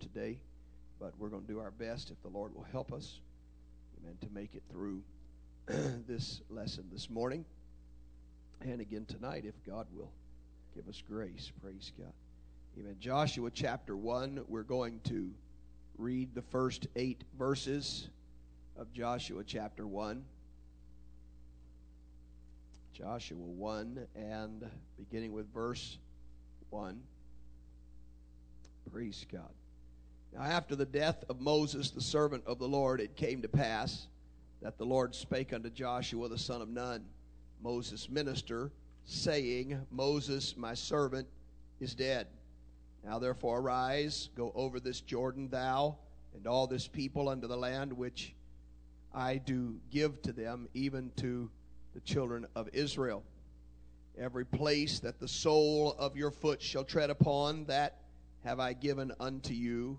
today, but we're going to do our best if the Lord will help us, amen, to make it through this lesson this morning and again tonight if God will give us grace. Praise God. Amen. Joshua chapter 1, we're going to read the first eight verses of Joshua chapter 1. Joshua 1 and beginning with verse 1. Praise God. Now, after the death of Moses, the servant of the Lord, it came to pass that the Lord spake unto Joshua, the son of Nun, Moses' minister, saying, Moses, my servant, is dead. Now therefore arise, go over this Jordan, thou and all this people unto the land which I do give to them, even to the children of Israel. Every place that the sole of your foot shall tread upon, that have I given unto you,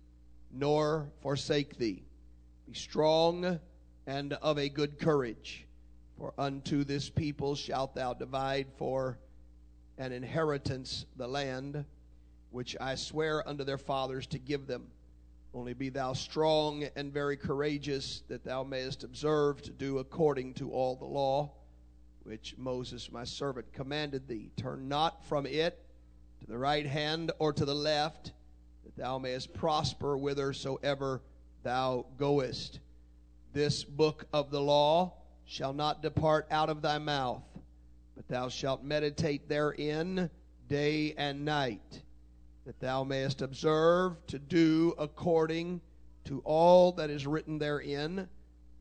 nor forsake thee. Be strong and of a good courage, for unto this people shalt thou divide for an inheritance the land which I swear unto their fathers to give them. Only be thou strong and very courageous, that thou mayest observe to do according to all the law which Moses my servant commanded thee. Turn not from it to the right hand or to the left, thou mayest prosper whithersoever thou goest. This book of the law shall not depart out of thy mouth, but thou shalt meditate therein day and night that thou mayest observe to do according to all that is written therein.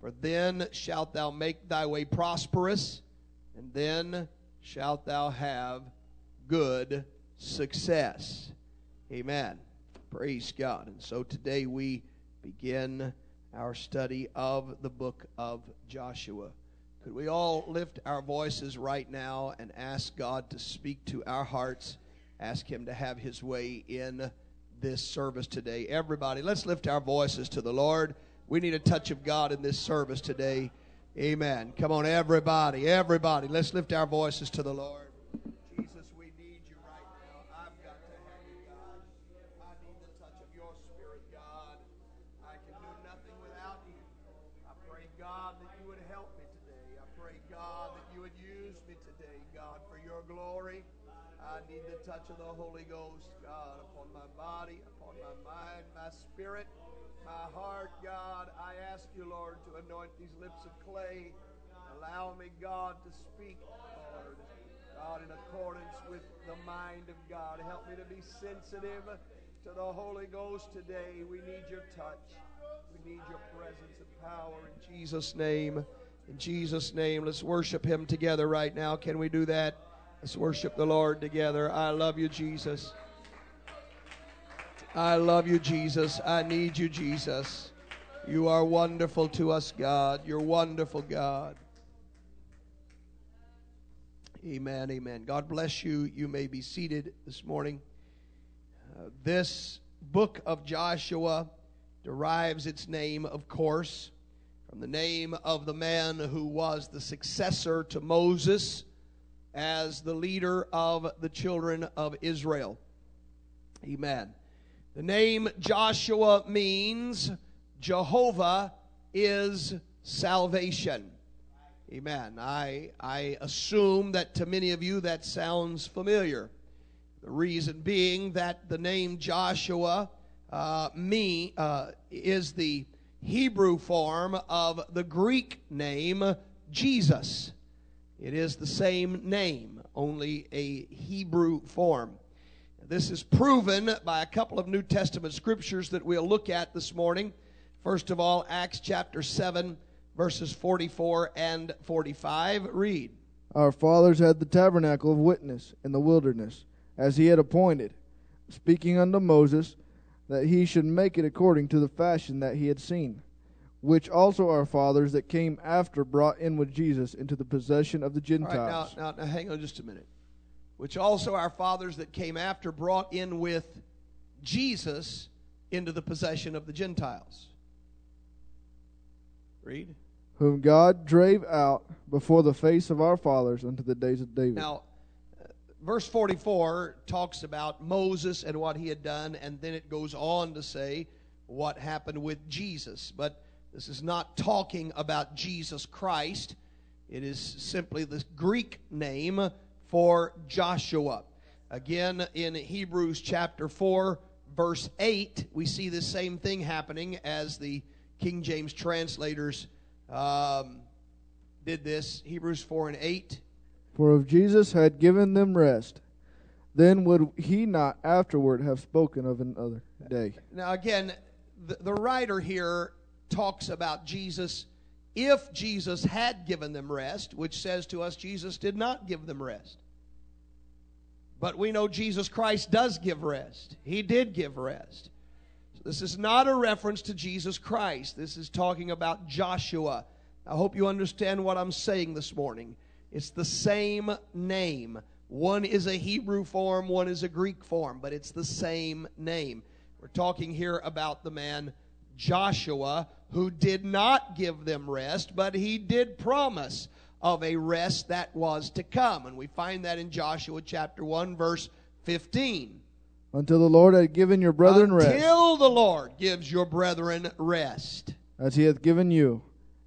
For then shalt thou make thy way prosperous, and then shalt thou have good success. Amen. Praise God. And so today we begin our study of the book of Joshua. Could we all lift our voices right now and ask God to speak to our hearts? ask Him to have His way in this service today. Everybody, let's lift our voices to the Lord. We need a touch of God in this service today. Amen. Come on, everybody, everybody, let's lift our voices to the Lord. Of the Holy Ghost, God, upon my body, upon my mind, my spirit, my heart, God. I ask you, Lord, to anoint these lips of clay. Allow me, God, to speak, Lord, God, in accordance with the mind of God. Help me to be sensitive to the Holy Ghost today. We need your touch. We need your presence and power in Jesus' name. In Jesus' name, let's worship him together right now. Can we do that? Let's worship the Lord together. I love you, Jesus. I love you, Jesus. I need you, Jesus. You are wonderful to us, God. You're wonderful, God. Amen, amen. God bless you. You may be seated this morning. Uh, this book of Joshua derives its name, of course, from the name of the man who was the successor to Moses as the leader of the children of Israel. Amen. The name Joshua means Jehovah is salvation. Amen. I, I assume that to many of you that sounds familiar. The reason being that the name Joshua uh, me uh, is the Hebrew form of the Greek name Jesus. It is the same name, only a Hebrew form. This is proven by a couple of New Testament scriptures that we'll look at this morning. First of all, Acts chapter 7, verses 44 and 45. Read. Our fathers had the tabernacle of witness in the wilderness, as he had appointed, speaking unto Moses that he should make it according to the fashion that he had seen, which also our fathers that came after brought in with Jesus into the possession of the All right, Gentiles. now, now, now hang on just a minute. Which also our fathers that came after brought in with Jesus into the possession of the Gentiles. Read. whom God drave out before the face of our fathers unto the days of David. Now, uh, verse 44 talks about Moses and what he had done, and then it goes on to say what happened with Jesus. But this is not talking about Jesus Christ, it is simply the Greek name for Joshua. Again, in Hebrews chapter 4, verse 8, we see the same thing happening as the King James translators um, did this. Hebrews 4 and 8. For if Jesus had given them rest, then would he not afterward have spoken of another day? Now, again, the, the writer here talks about Jesus if Jesus had given them rest, which says to us Jesus did not give them rest. But we know Jesus Christ does give rest. He did give rest. So this is not a reference to Jesus Christ. This is talking about Joshua. I hope you understand what I'm saying this morning. It's the same name. One is a Hebrew form, one is a Greek form, but it's the same name. We're talking here about the man Joshua who did not give them rest, but he did promise of a rest that was to come. And we find that in Joshua chapter 1, verse 15. Until the Lord had given your brethren rest, Until the Lord gives your brethren rest. as he hath given you,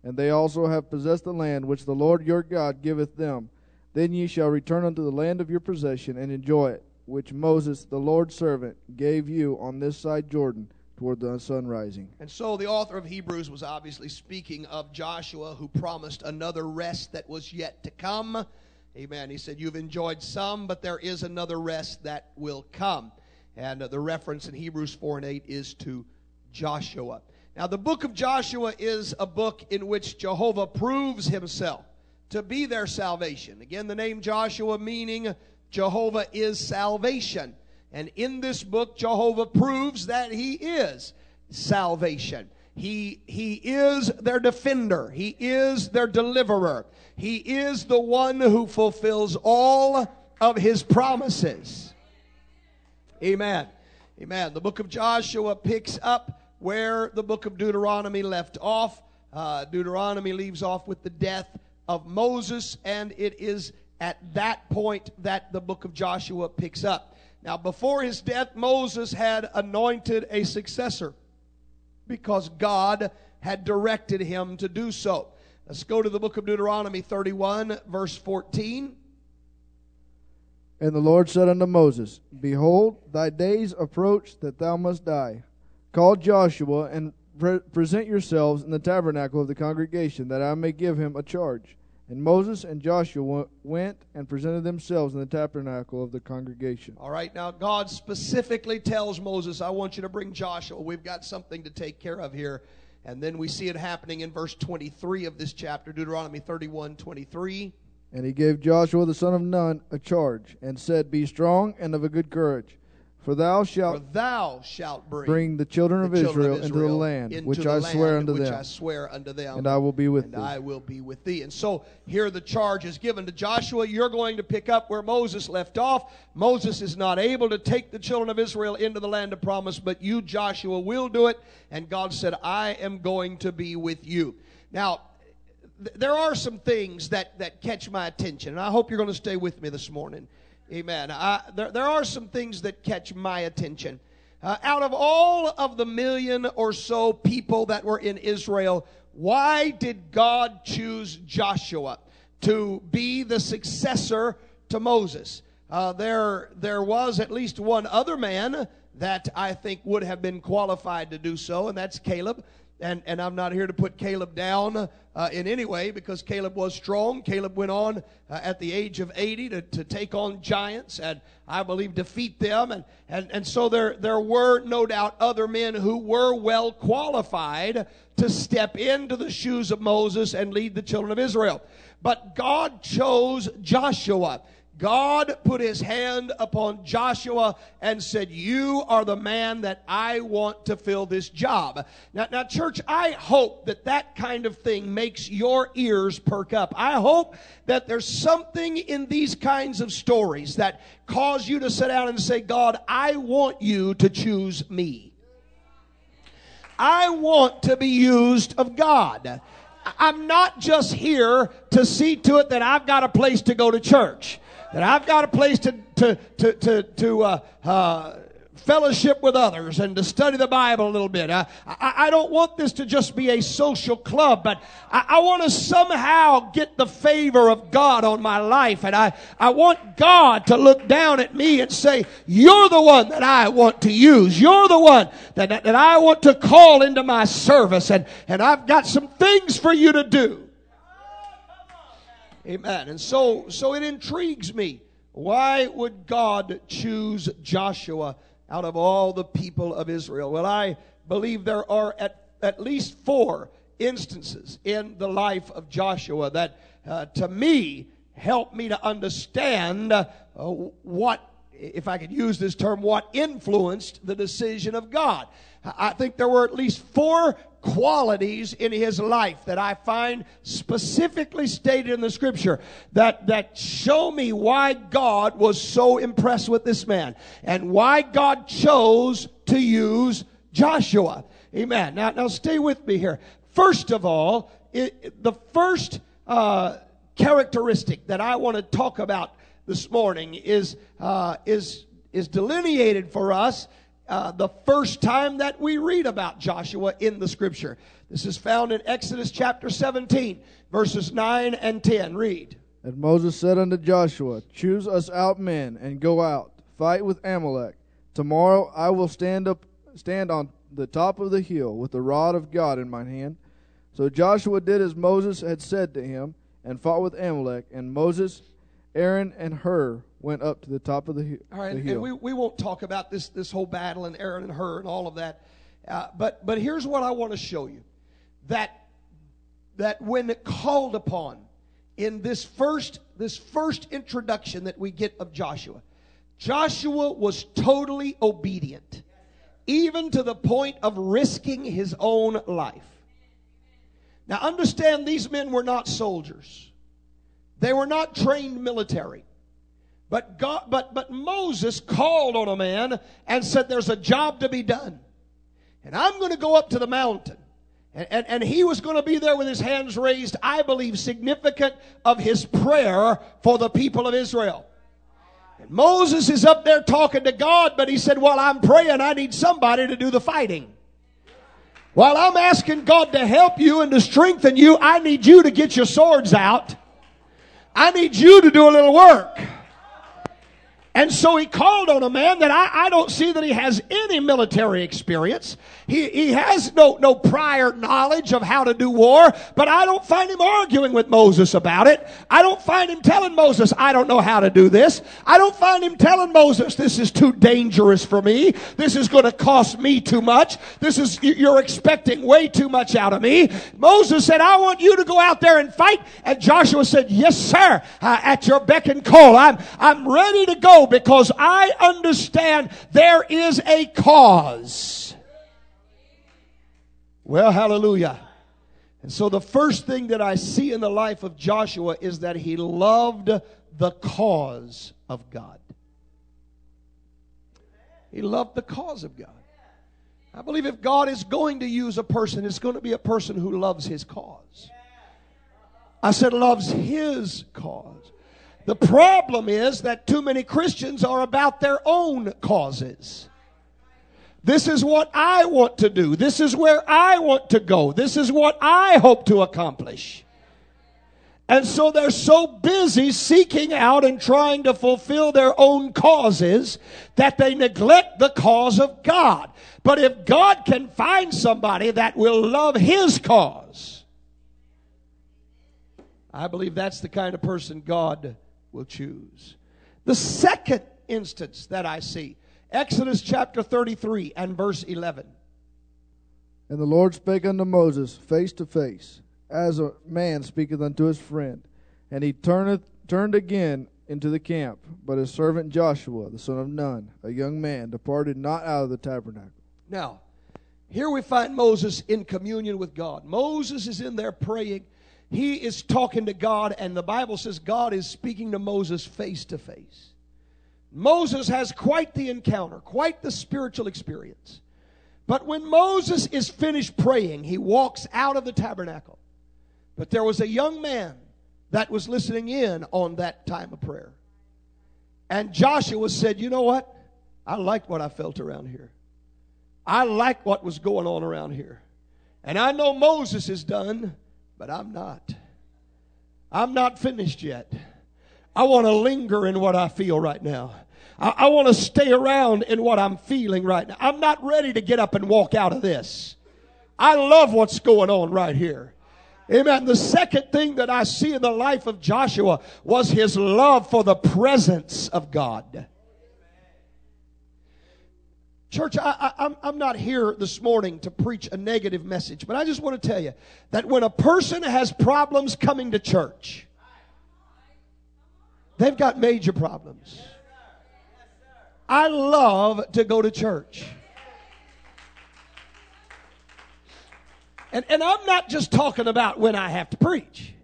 and they also have possessed the land which the Lord your God giveth them. Then ye shall return unto the land of your possession and enjoy it, which Moses the Lord's servant gave you on this side Jordan toward the sun rising. And so the author of Hebrews was obviously speaking of Joshua who promised another rest that was yet to come. Amen. He said, You've enjoyed some, but there is another rest that will come. And uh, the reference in Hebrews 4 and 8 is to Joshua. Now, the book of Joshua is a book in which Jehovah proves himself to be their salvation. Again, the name Joshua meaning Jehovah is salvation. And in this book, Jehovah proves that he is salvation. He, he is their defender. He is their deliverer. He is the one who fulfills all of his promises. Amen. Amen. The book of Joshua picks up where the book of Deuteronomy left off. Uh, Deuteronomy leaves off with the death of Moses, and it is at that point that the book of Joshua picks up. Now, before his death, Moses had anointed a successor because God had directed him to do so. Let's go to the book of Deuteronomy 31, verse 14. And the Lord said unto Moses, Behold, thy days approach that thou must die. Call Joshua and pre- present yourselves in the tabernacle of the congregation, that I may give him a charge. And Moses and Joshua went and presented themselves in the tabernacle of the congregation. All right, now God specifically tells Moses, I want you to bring Joshua. We've got something to take care of here. And then we see it happening in verse 23 of this chapter, Deuteronomy 31 23. And he gave Joshua the son of Nun a charge, and said, Be strong and of a good courage, for thou For shalt thou shalt bring, bring the children the of children Israel of into the land into which the I swear unto which them, I swear unto them, and I will be with and thee. I will be with thee. And so here the charge is given to Joshua. You're going to pick up where Moses left off. Moses is not able to take the children of Israel into the land of promise, but you, Joshua, will do it. And God said, I am going to be with you. Now, th- there are some things that, that catch my attention, and I hope you're going to stay with me this morning. Amen. I, there, there are some things that catch my attention. Uh, out of all of the million or so people that were in Israel, why did God choose Joshua to be the successor to Moses? Uh, there, there was at least one other man that I think would have been qualified to do so, and that's Caleb. And, and I'm not here to put Caleb down uh, in any way because Caleb was strong. Caleb went on uh, at the age of 80 to, to take on giants and I believe defeat them. And, and, and so there, there were no doubt other men who were well qualified to step into the shoes of Moses and lead the children of Israel. But God chose Joshua. God put his hand upon Joshua and said, You are the man that I want to fill this job. Now, now, church, I hope that that kind of thing makes your ears perk up. I hope that there's something in these kinds of stories that cause you to sit down and say, God, I want you to choose me. I want to be used of God. I'm not just here to see to it that I've got a place to go to church that I've got a place to to to to, to uh, uh, fellowship with others and to study the Bible a little bit. I, I, I don't want this to just be a social club, but I, I want to somehow get the favor of God on my life. And I, I want God to look down at me and say, You're the one that I want to use. You're the one that, that, that I want to call into my service. And, and I've got some things for you to do. Amen. And so, so it intrigues me. Why would God choose Joshua out of all the people of Israel? Well, I believe there are at, at least four instances in the life of Joshua that, uh, to me, help me to understand uh, what, if I could use this term, what influenced the decision of God. I think there were at least four qualities in his life that I find specifically stated in the scripture that, that show me why God was so impressed with this man and why God chose to use Joshua. Amen. Now, now stay with me here. First of all, it, the first uh, characteristic that I want to talk about this morning is uh, is is delineated for us uh, the first time that we read about Joshua in the scripture. This is found in Exodus chapter 17, verses 9 and 10. Read. And Moses said unto Joshua, Choose us out men, and go out, fight with Amalek. Tomorrow I will stand up stand on the top of the hill with the rod of God in mine hand. So Joshua did as Moses had said to him, and fought with Amalek, and Moses, Aaron, and Hur went up to the top of the, hill. all right, the hill. And we, we won't talk about this, this whole battle and Aaron and Hur and all of that. Uh, but, but here's what I want to show you that, that when called upon in this first, this first introduction that we get of Joshua, Joshua was totally obedient, even to the point of risking his own life. Now, understand these men were not soldiers, they were not trained military. But God, but, but Moses called on a man and said, there's a job to be done. And I'm going to go up to the mountain. And, and, and, he was going to be there with his hands raised, I believe, significant of his prayer for the people of Israel. And Moses is up there talking to God, but he said, While I'm praying, I need somebody to do the fighting. While I'm asking God to help you and to strengthen you, I need you to get your swords out. I need you to do a little work. And so he called on a man that I, I don't see that he has any military experience. He, he has no, no prior knowledge of how to do war, but I don't find him arguing with Moses about it. I don't find him telling Moses, I don't know how to do this. I don't find him telling Moses, this is too dangerous for me. This is going to cost me too much. This is, you're expecting way too much out of me. Moses said, I want you to go out there and fight. And Joshua said, yes, sir, uh, at your beck and call. I'm, I'm ready to go because I understand there is a cause. Well, hallelujah. And so the first thing that I see in the life of Joshua is that he loved the cause of God. He loved the cause of God. I believe if God is going to use a person, it's going to be a person who loves his cause. I said, loves his cause. The problem is that too many Christians are about their own causes. This is what I want to do. This is where I want to go. This is what I hope to accomplish. And so they're so busy seeking out and trying to fulfill their own causes that they neglect the cause of God. But if God can find somebody that will love His cause, I believe that's the kind of person God will choose. The second instance that I see, Exodus chapter 33 and verse 11. And the Lord spake unto Moses face to face, as a man speaketh unto his friend. And he turneth, turned again into the camp. But his servant Joshua, the son of Nun, a young man, departed not out of the tabernacle. Now, here we find Moses in communion with God. Moses is in there praying. He is talking to God, and the Bible says God is speaking to Moses face to face. Moses has quite the encounter, quite the spiritual experience. But when Moses is finished praying, he walks out of the tabernacle. But there was a young man that was listening in on that time of prayer. And Joshua said, You know what? I like what I felt around here. I like what was going on around here. And I know Moses is done, but I'm not. I'm not finished yet. I want to linger in what I feel right now. I, I want to stay around in what I'm feeling right now. I'm not ready to get up and walk out of this. I love what's going on right here. Amen. The second thing that I see in the life of Joshua was his love for the presence of God. Church, I, am I'm not here this morning to preach a negative message, but I just want to tell you that when a person has problems coming to church, they've got major problems. I love to go to church. And, and I'm not just talking about when I have to preach.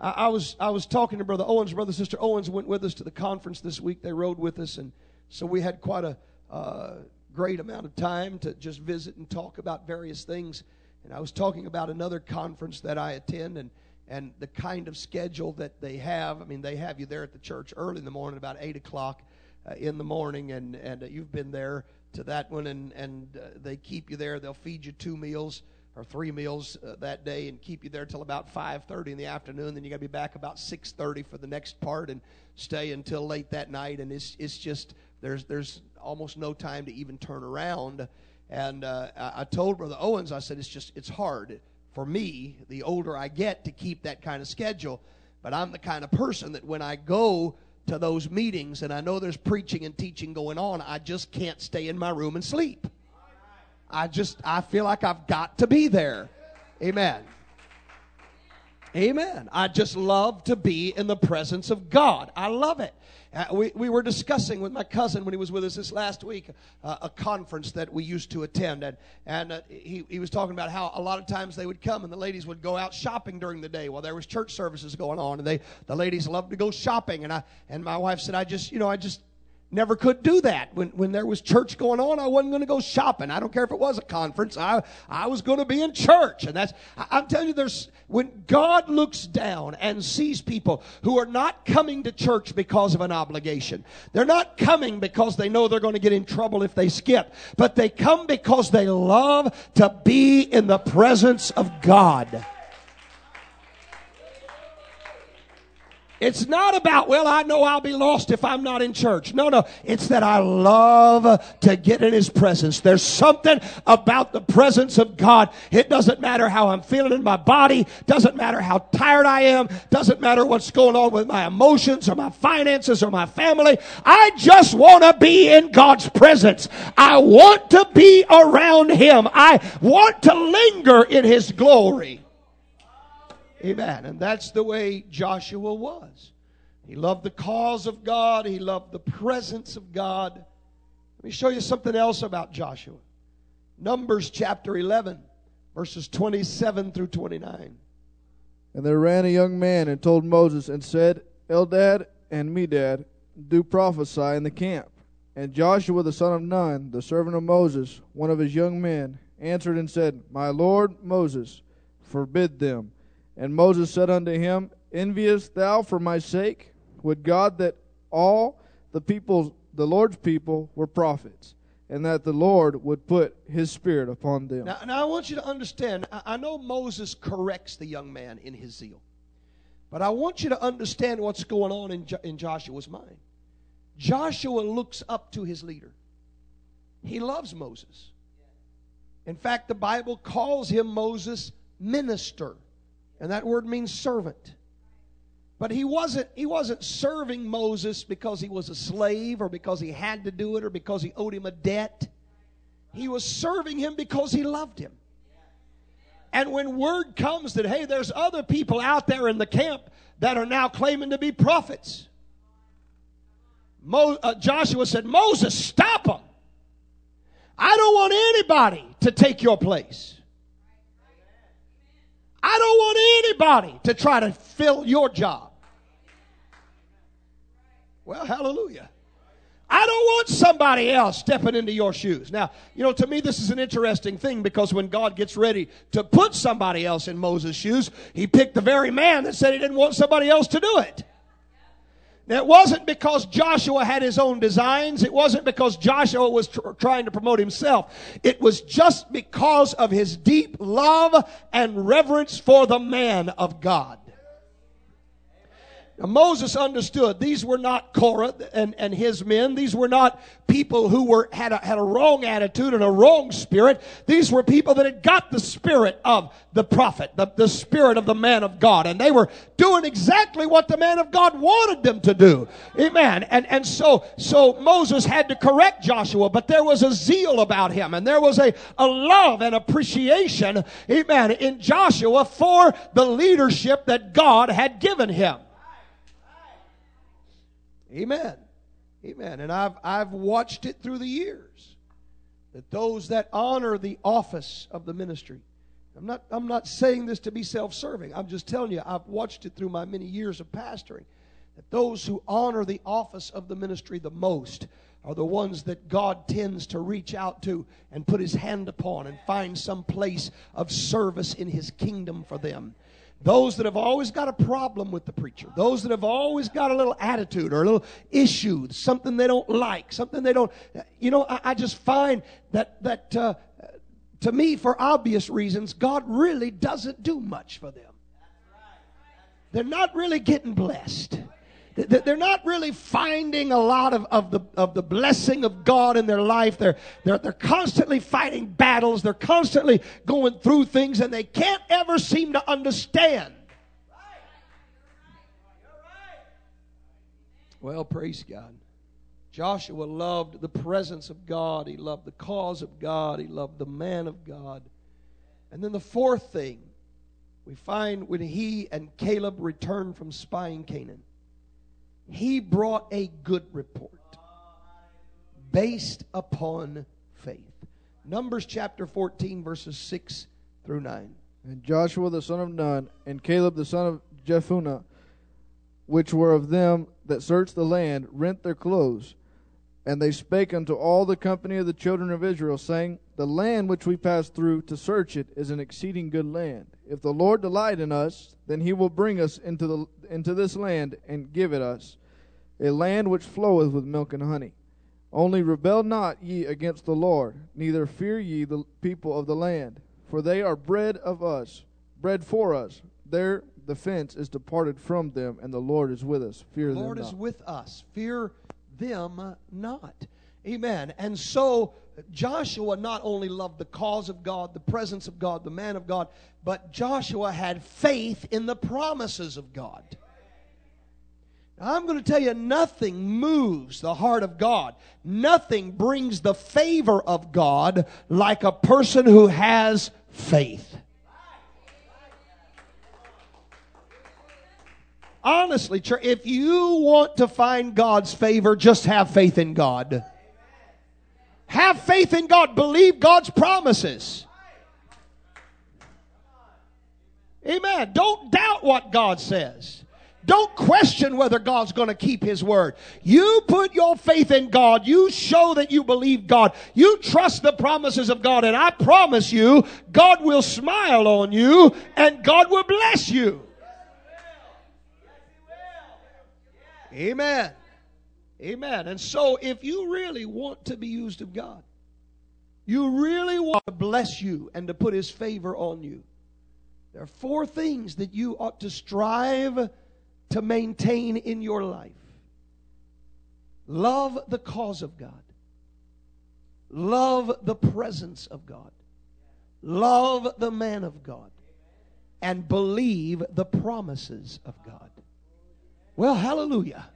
I, I, was, I was talking to Brother Owens. Brother Sister Owens went with us to the conference this week. They rode with us. And so we had quite a great amount of time to just visit and talk about various things. And I was talking about another conference that I attend and, and the kind of schedule that they have. I mean, they have you there at the church early in the morning, about 8 o'clock uh, in the morning, and, and uh, you've been there to that one, and, and uh, they keep you there. They'll feed you two meals or three meals uh, that day and keep you there till about 5.30 in the afternoon then you got to be back about 6.30 for the next part and stay until late that night and it's, it's just there's, there's almost no time to even turn around and uh, I, told brother owens i said it's just it's hard for me the older i get to keep that kind of schedule but i'm the kind of person that when i go to those meetings and I know there's preaching and teaching going on, I just can't stay in my room and sleep. I just, I feel like I've got to be there. Amen. Amen. I just love to be in the presence of God. I love it. Uh, we, we were discussing with my cousin when he was with us this last week uh, a conference that we used to attend. And, and uh, he, he was talking about how a lot of times they would come and the ladies would go out shopping during the day while there was church services going on. And they, the ladies loved to go shopping. And, I, and my wife said, I just, you know, I just never could do that. When, when there was church going on, I wasn't going to go shopping. I don't care if it was a conference. I, I was going to be in church. And that's, I, am telling you, there's, when God looks down and sees people who are not coming to church because of an obligation, they're not coming because they know they're going to get in trouble if they skip, but they come because they love to be in the presence of God. It's not about, well, I know I'll be lost if I'm not in church. No, no. It's that I love to get in His presence. There's something about the presence of God. It doesn't matter how I'm feeling in my body. Doesn't matter how tired I am. Doesn't matter what's going on with my emotions or my finances or my family. I just want to be in God's presence. I want to be around Him. I want to linger in His glory. Amen. And that's the way Joshua was. He loved the cause of God, he loved the presence of God. Let me show you something else about Joshua. Numbers chapter 11, verses 27 through 29. And there ran a young man and told Moses and said, Eldad and Medad do prophesy in the camp. And Joshua the son of Nun, the servant of Moses, one of his young men, answered and said, My lord Moses, forbid them. And Moses said unto him, Enviest thou for my sake? Would God that all the people, the Lord's people, were prophets, and that the Lord would put his spirit upon them. Now, now I want you to understand, I, I know Moses corrects the young man in his zeal. But I want you to understand what's going on in, jo- in Joshua's mind. Joshua looks up to his leader. He loves Moses. In fact, the Bible calls him Moses' minister. And that word means servant. But he wasn't, he wasn't serving Moses because he was a slave or because he had to do it or because he owed him a debt. He was serving him because he loved him. And when word comes that, hey, there's other people out there in the camp that are now claiming to be prophets, Mo, uh, Joshua said, Moses, stop them. I don't want anybody to take your place. I don't want anybody to try to fill your job. Well, hallelujah. I don't want somebody else stepping into your shoes. Now, you know, to me, this is an interesting thing because when God gets ready to put somebody else in Moses' shoes, he picked the very man that said he didn't want somebody else to do it. It wasn't because Joshua had his own designs. It wasn't because Joshua was tr- trying to promote himself. It was just because of his deep love and reverence for the man of God. Now, Moses understood these were not Korah and, and his men. These were not people who were, had a, had a wrong attitude and a wrong spirit. These were people that had got the spirit of the prophet, the, the spirit of the man of God. And they were doing exactly what the man of God wanted them to do. Amen. And, and so, so Moses had to correct Joshua, but there was a zeal about him and there was a, a love and appreciation, amen, in Joshua for the leadership that God had given him. Amen. Amen. And I've, I've watched it through the years that those that honor the office of the ministry, I'm not, I'm not saying this to be self serving. I'm just telling you, I've watched it through my many years of pastoring. That those who honor the office of the ministry the most are the ones that God tends to reach out to and put his hand upon and find some place of service in his kingdom for them. Those that have always got a problem with the preacher, those that have always got a little attitude or a little issue, something they don't like, something they don't, you know, I, I just find that that uh, to me, for obvious reasons, God really doesn't do much for them. They're not really getting blessed. They're not really finding a lot of, of, the, of the blessing of God in their life. They're, they're, they're constantly fighting battles. They're constantly going through things and they can't ever seem to understand. Well, praise God. Joshua loved the presence of God. He loved the cause of God. He loved the man of God. And then the fourth thing we find when he and Caleb returned from spying Canaan he brought a good report based upon faith. Numbers chapter 14, verses 6 through 9. And Joshua the son of Nun, and Caleb the son of Jephunneh, which were of them that searched the land, rent their clothes. And they spake unto all the company of the children of Israel, saying, The land which we passed through to search it is an exceeding good land. If the Lord delight in us, then he will bring us into the into this land and give it us, a land which floweth with milk and honey. Only rebel not ye against the Lord, neither fear ye the people of the land, for they are bread of us, bread for us. Their defense is departed from them, and the Lord is with us. Fear the Lord them is with us. Fear them not. Amen. And so Joshua not only loved the cause of God, the presence of God, the man of God, but Joshua had faith in the promises of God. Now, I'm going to tell you, nothing moves the heart of God. Nothing brings the favor of God like a person who has faith. Honestly, if you want to find God's favor, just have faith in God. Have faith in God. Believe God's promises. Amen. Don't doubt what God says. Don't question whether God's going to keep His word. You put your faith in God. You show that you believe God. You trust the promises of God. And I promise you, God will smile on you and God will bless you. Amen. Amen. And so, if you really want to be used of God, you really want to bless you and to put His favor on you, there are four things that you ought to strive to maintain in your life. Love the cause of God. Love the presence of God. Love the man of God. And believe the promises of God. Well, hallelujah.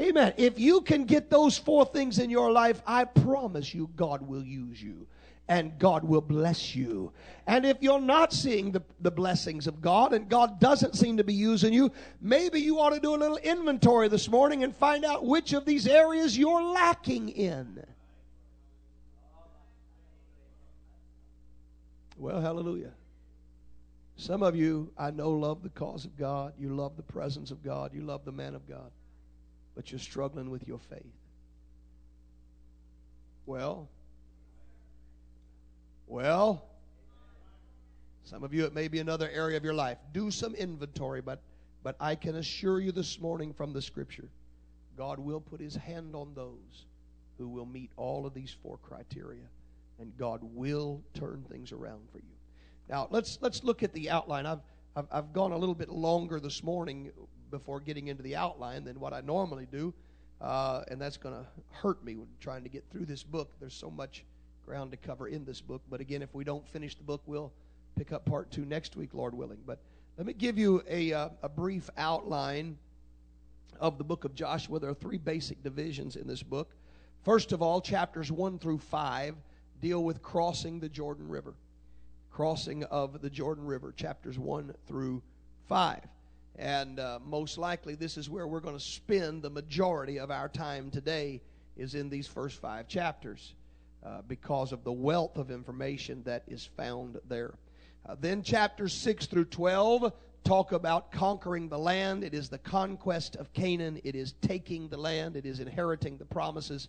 Amen. If you can get those four things in your life, I promise you God will use you and God will bless you. And if you're not seeing the, the blessings of God and God doesn't seem to be using you, maybe you ought to do a little inventory this morning and find out which of these areas you're lacking in. Well, hallelujah. Some of you, I know, love the cause of God. You love the presence of God. You love the man of God. But you're struggling with your faith. Well, well, some of you, it may be another area of your life. Do some inventory, but, but I can assure you this morning from the scripture, God will put his hand on those who will meet all of these four criteria, and God will turn things around for you. Now, let's, let's look at the outline. I've, I've, I've gone a little bit longer this morning before getting into the outline than what I normally do, uh, and that's going to hurt me when trying to get through this book. There's so much ground to cover in this book. But again, if we don't finish the book, we'll pick up part two next week, Lord willing. But let me give you a, uh, a brief outline of the book of Joshua. There are three basic divisions in this book. First of all, chapters 1 through 5 deal with crossing the Jordan River crossing of the Jordan River, chapters 1 through 5. And uh, most likely, this is where we're going to spend the majority of our time today, is in these first five chapters, uh, because of the wealth of information that is found there. Uh, then, chapters 6 through 12 talk about conquering the land. It is the conquest of Canaan, it is taking the land, it is inheriting the promises.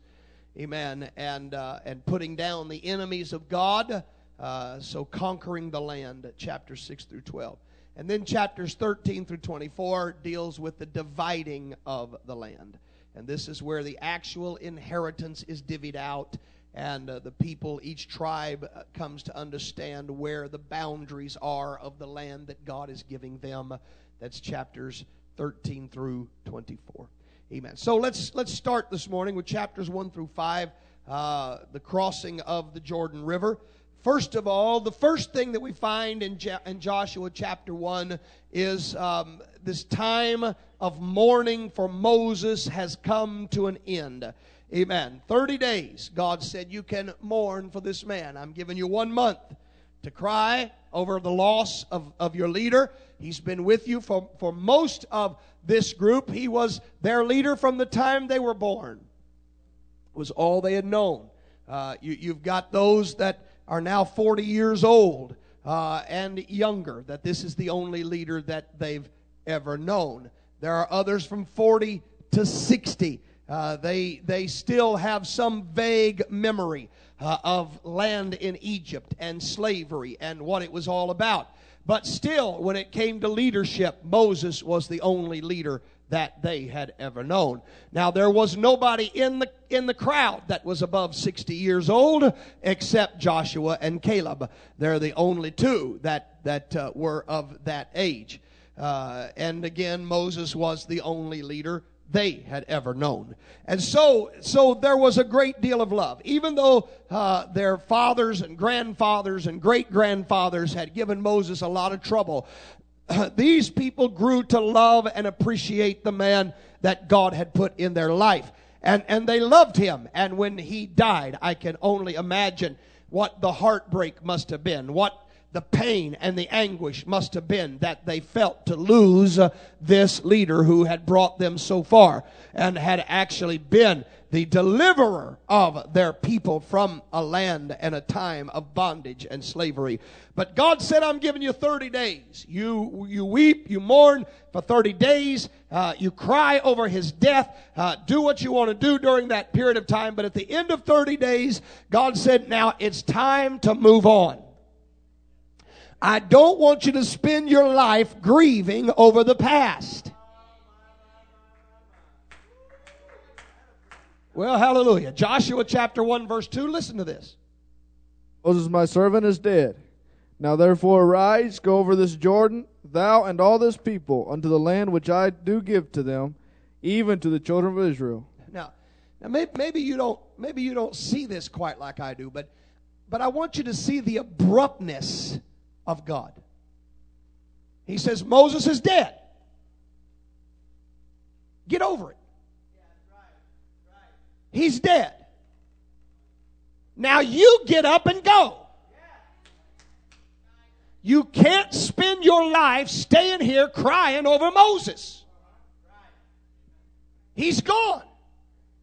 Amen. And, uh, and putting down the enemies of God. Uh, so, conquering the land, chapter 6 through 12. And then chapters 13 through 24 deals with the dividing of the land. And this is where the actual inheritance is divvied out, and uh, the people, each tribe, uh, comes to understand where the boundaries are of the land that God is giving them. That's chapters 13 through 24. Amen. So let's let's start this morning with chapters 1 through 5, uh, the crossing of the Jordan River. First of all, the first thing that we find in, Je- in Joshua chapter 1 is um, this time of mourning for Moses has come to an end. Amen. 30 days, God said, you can mourn for this man. I'm giving you one month to cry over the loss of, of your leader. He's been with you for, for most of this group. He was their leader from the time they were born, it was all they had known. Uh, you, you've got those that are now 40 years old uh, and younger, that this is the only leader that they've ever known. There are others from 40 to 60. Uh, they, they still have some vague memory uh, of land in Egypt and slavery and what it was all about. But still, when it came to leadership, Moses was the only leader that they had ever known. Now there was nobody in the in the crowd that was above 60 years old except Joshua and Caleb. They're the only two that that uh, were of that age. Uh, and again, Moses was the only leader they had ever known. And so, so there was a great deal of love. Even though uh, their fathers and grandfathers and great grandfathers had given Moses a lot of trouble, these people grew to love and appreciate the man that God had put in their life. And, and they loved him. And when he died, I can only imagine what the heartbreak must have been, what the pain and the anguish must have been that they felt to lose uh, this leader who had brought them so far and had actually been the deliverer of their people from a land and a time of bondage and slavery. But God said, I'm giving you 30 days. You, you weep, you mourn for 30 days, uh, you cry over his death, uh, do what you want to do during that period of time. But at the end of 30 days, God said, now it's time to move on. I don't want you to spend your life grieving over the past. Well, hallelujah. Joshua chapter 1, verse 2, listen to this. Moses, my servant, is dead. Now therefore arise, go over this Jordan, thou and all this people, unto the land which I do give to them, even to the children of Israel. Now, now maybe, maybe you don't maybe you don't see this quite like I do, but but I want you to see the abruptness of God. He says, Moses is dead. Get over it. He's dead. Now you get up and go. You can't spend your life staying here crying over Moses. He's gone.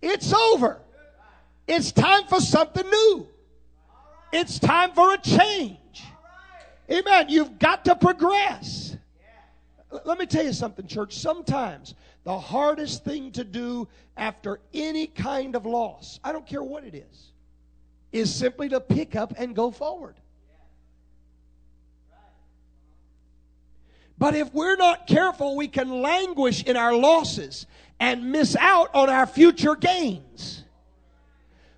It's over. It's time for something new. It's time for a change. Amen. You've got to progress. Let me tell you something, church. Sometimes the hardest thing to do after any kind of loss, I don't care what it is, is simply to pick up and go forward. But if we're not careful, we can languish in our losses and miss out on our future gains.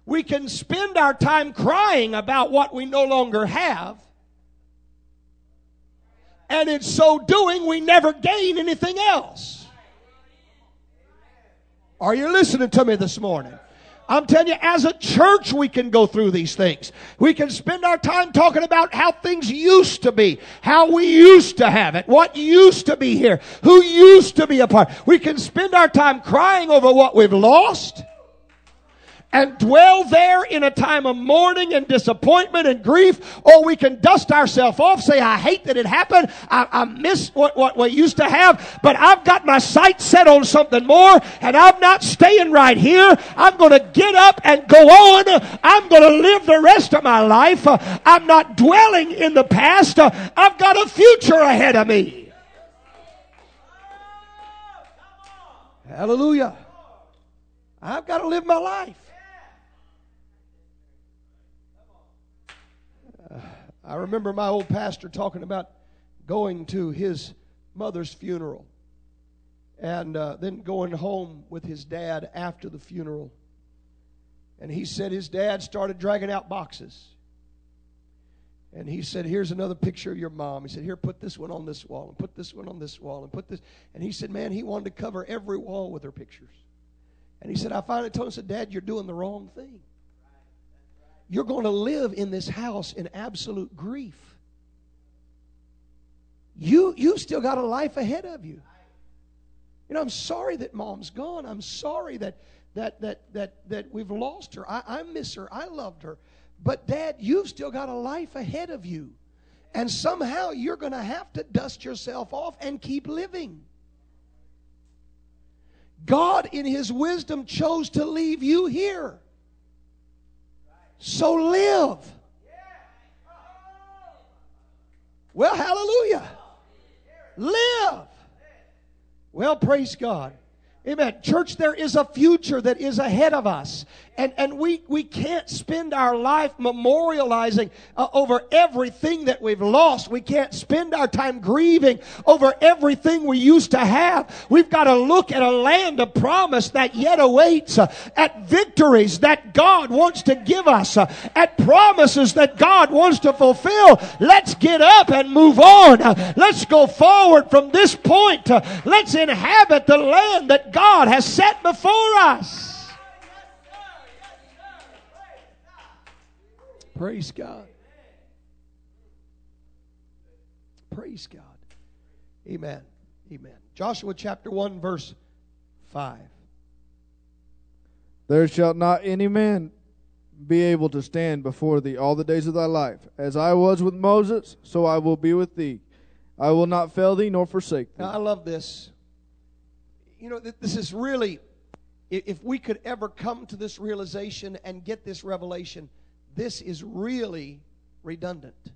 We can spend our time crying about what we no longer have. And in so doing, we never gain anything else. Are you listening to me this morning? I'm telling you, as a church, we can go through these things. We can spend our time talking about how things used to be, how we used to have it, what used to be here, who used to be a part. We can spend our time crying over what we've lost and dwell there in a time of mourning and disappointment and grief, or we can dust ourselves off, say, I hate that it happened. I, I miss what, what we used to have, but I've got my sight set on something more, and I'm not staying right here. I'm going to get up and go on. I'm going to live the rest of my life. I'm not dwelling in the past. I've got a future ahead of me. Hallelujah. I've got to live my life. I remember my old pastor talking about going to his mother's funeral and uh, then going home with his dad after the funeral. And he said his dad started dragging out boxes. And he said, Here's another picture of your mom. He said, Here, put this one on this wall, and put this one on this wall, and put this. And he said, Man, he wanted to cover every wall with her pictures. And he said, I finally told him, I said, Dad, you're doing the wrong thing you're going to live in this house in absolute grief. You, you've still got a life ahead of you. You know, I'm sorry that mom's gone. I'm sorry that, that, that, that, that we've lost her. I, I miss her. I loved her. But, Dad, you've still got a life ahead of you. And somehow you're going to have to dust yourself off and keep living. God, in His wisdom, chose to leave you here. So live. Well, hallelujah. Live. Well, praise God. Amen. Church, there is a future that is ahead of us. And, and we, we can't spend our life memorializing uh, over everything that we've lost. We can't spend our time grieving over everything we used to have. We've got to look at a land of promise that yet awaits, uh, at victories that God wants to give us, uh, at promises that God wants to fulfill. Let's get up and move on. Uh, let's go forward from this point. Uh, let's inhabit the land that God has set before us. Praise God. Praise God. Amen. Amen. Joshua chapter 1, verse 5. There shall not any man be able to stand before thee all the days of thy life. As I was with Moses, so I will be with thee. I will not fail thee nor forsake thee. Now, I love this. You know, this is really, if we could ever come to this realization and get this revelation, this is really redundant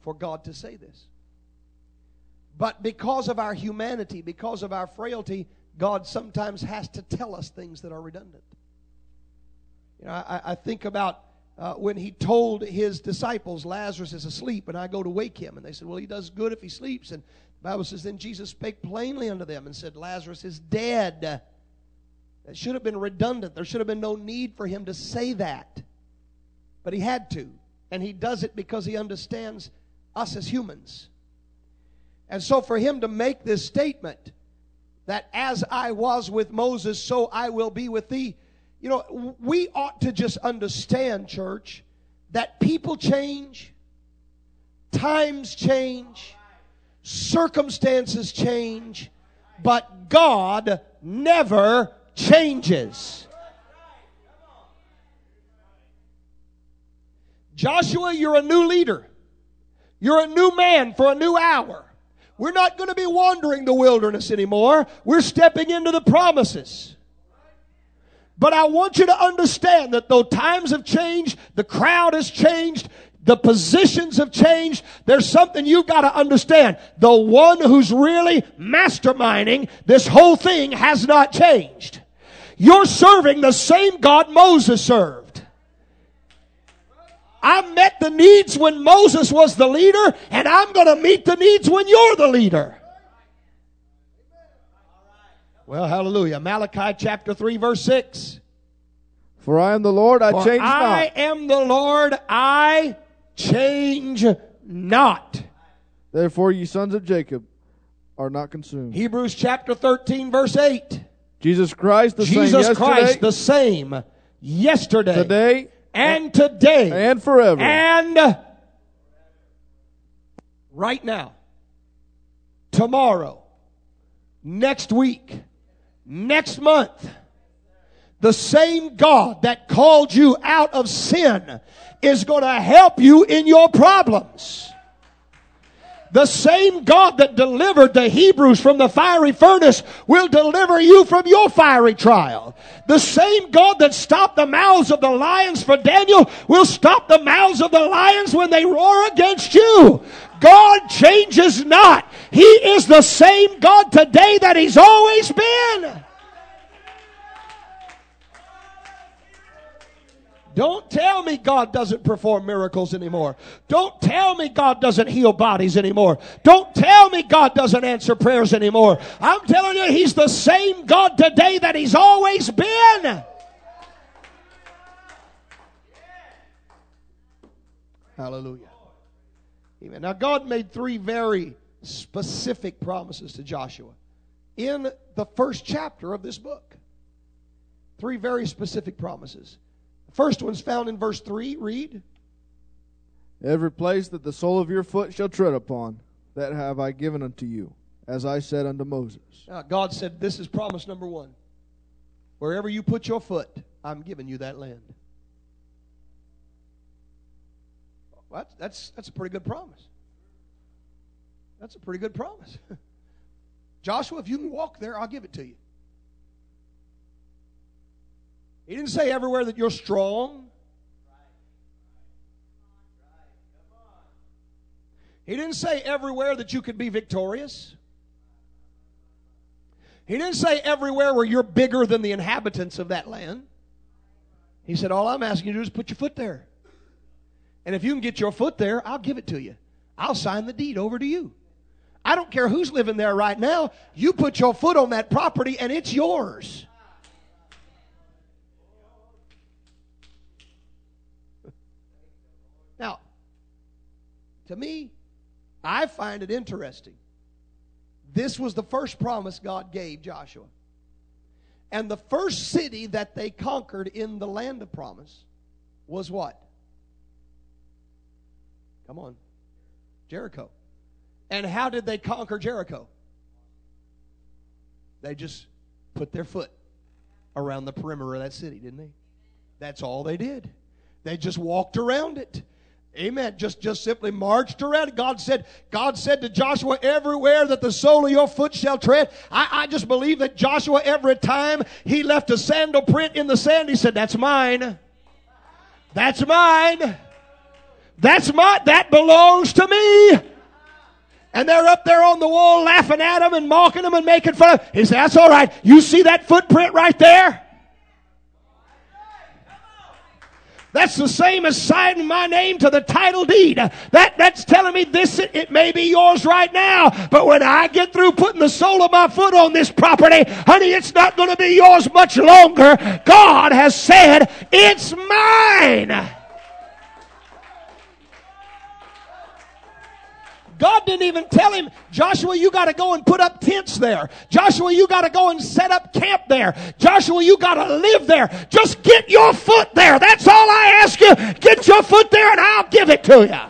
for God to say this. But because of our humanity, because of our frailty, God sometimes has to tell us things that are redundant. You know, I, I think about uh, when he told his disciples, Lazarus is asleep, and I go to wake him. And they said, Well, he does good if he sleeps. And the Bible says, Then Jesus spake plainly unto them and said, Lazarus is dead. That should have been redundant. There should have been no need for him to say that. But he had to. And he does it because he understands us as humans. And so for him to make this statement that as I was with Moses, so I will be with thee, you know, we ought to just understand, church, that people change, times change, circumstances change, but God never changes. Joshua, you're a new leader. You're a new man for a new hour. We're not going to be wandering the wilderness anymore. We're stepping into the promises. But I want you to understand that though times have changed, the crowd has changed, the positions have changed. There's something you've got to understand. The one who's really masterminding this whole thing has not changed. You're serving the same God Moses served. I met the needs when Moses was the leader, and I'm going to meet the needs when you're the leader. Well, hallelujah. Malachi chapter 3, verse 6. For I am the Lord, I For change I not. am the Lord, I change not. Therefore, ye sons of Jacob are not consumed. Hebrews chapter 13, verse 8. Jesus Christ, the Jesus same yesterday, Christ, the same yesterday today, and today and forever. and right now, tomorrow, next week, next month. The same God that called you out of sin is going to help you in your problems. The same God that delivered the Hebrews from the fiery furnace will deliver you from your fiery trial. The same God that stopped the mouths of the lions for Daniel will stop the mouths of the lions when they roar against you. God changes not. He is the same God today that He's always been. Don't tell me God doesn't perform miracles anymore. Don't tell me God doesn't heal bodies anymore. Don't tell me God doesn't answer prayers anymore. I'm telling you, He's the same God today that He's always been. Hallelujah. Amen. Now, God made three very specific promises to Joshua in the first chapter of this book. Three very specific promises. First one's found in verse 3. Read. Every place that the sole of your foot shall tread upon, that have I given unto you, as I said unto Moses. Now, God said, This is promise number one. Wherever you put your foot, I'm giving you that land. Well, that's, that's, that's a pretty good promise. That's a pretty good promise. Joshua, if you can walk there, I'll give it to you. He didn't say everywhere that you're strong. He didn't say everywhere that you could be victorious. He didn't say everywhere where you're bigger than the inhabitants of that land. He said, All I'm asking you to do is put your foot there. And if you can get your foot there, I'll give it to you. I'll sign the deed over to you. I don't care who's living there right now. You put your foot on that property and it's yours. Now, to me, I find it interesting. This was the first promise God gave Joshua. And the first city that they conquered in the land of promise was what? Come on. Jericho. And how did they conquer Jericho? They just put their foot around the perimeter of that city, didn't they? That's all they did. They just walked around it. Amen. Just just simply marched around. God said, God said to Joshua, everywhere that the sole of your foot shall tread. I, I just believe that Joshua, every time he left a sandal print in the sand, he said, That's mine. That's mine. That's my that belongs to me. And they're up there on the wall laughing at him and mocking him and making fun of him. He said, That's all right. You see that footprint right there? That's the same as signing my name to the title deed. That, that's telling me this, it, it may be yours right now, but when I get through putting the sole of my foot on this property, honey, it's not going to be yours much longer. God has said, it's mine. God didn't even tell him, Joshua, you got to go and put up tents there. Joshua, you got to go and set up camp there. Joshua, you got to live there. Just get your foot there. That's all I ask you. Get your foot there and I'll give it to you.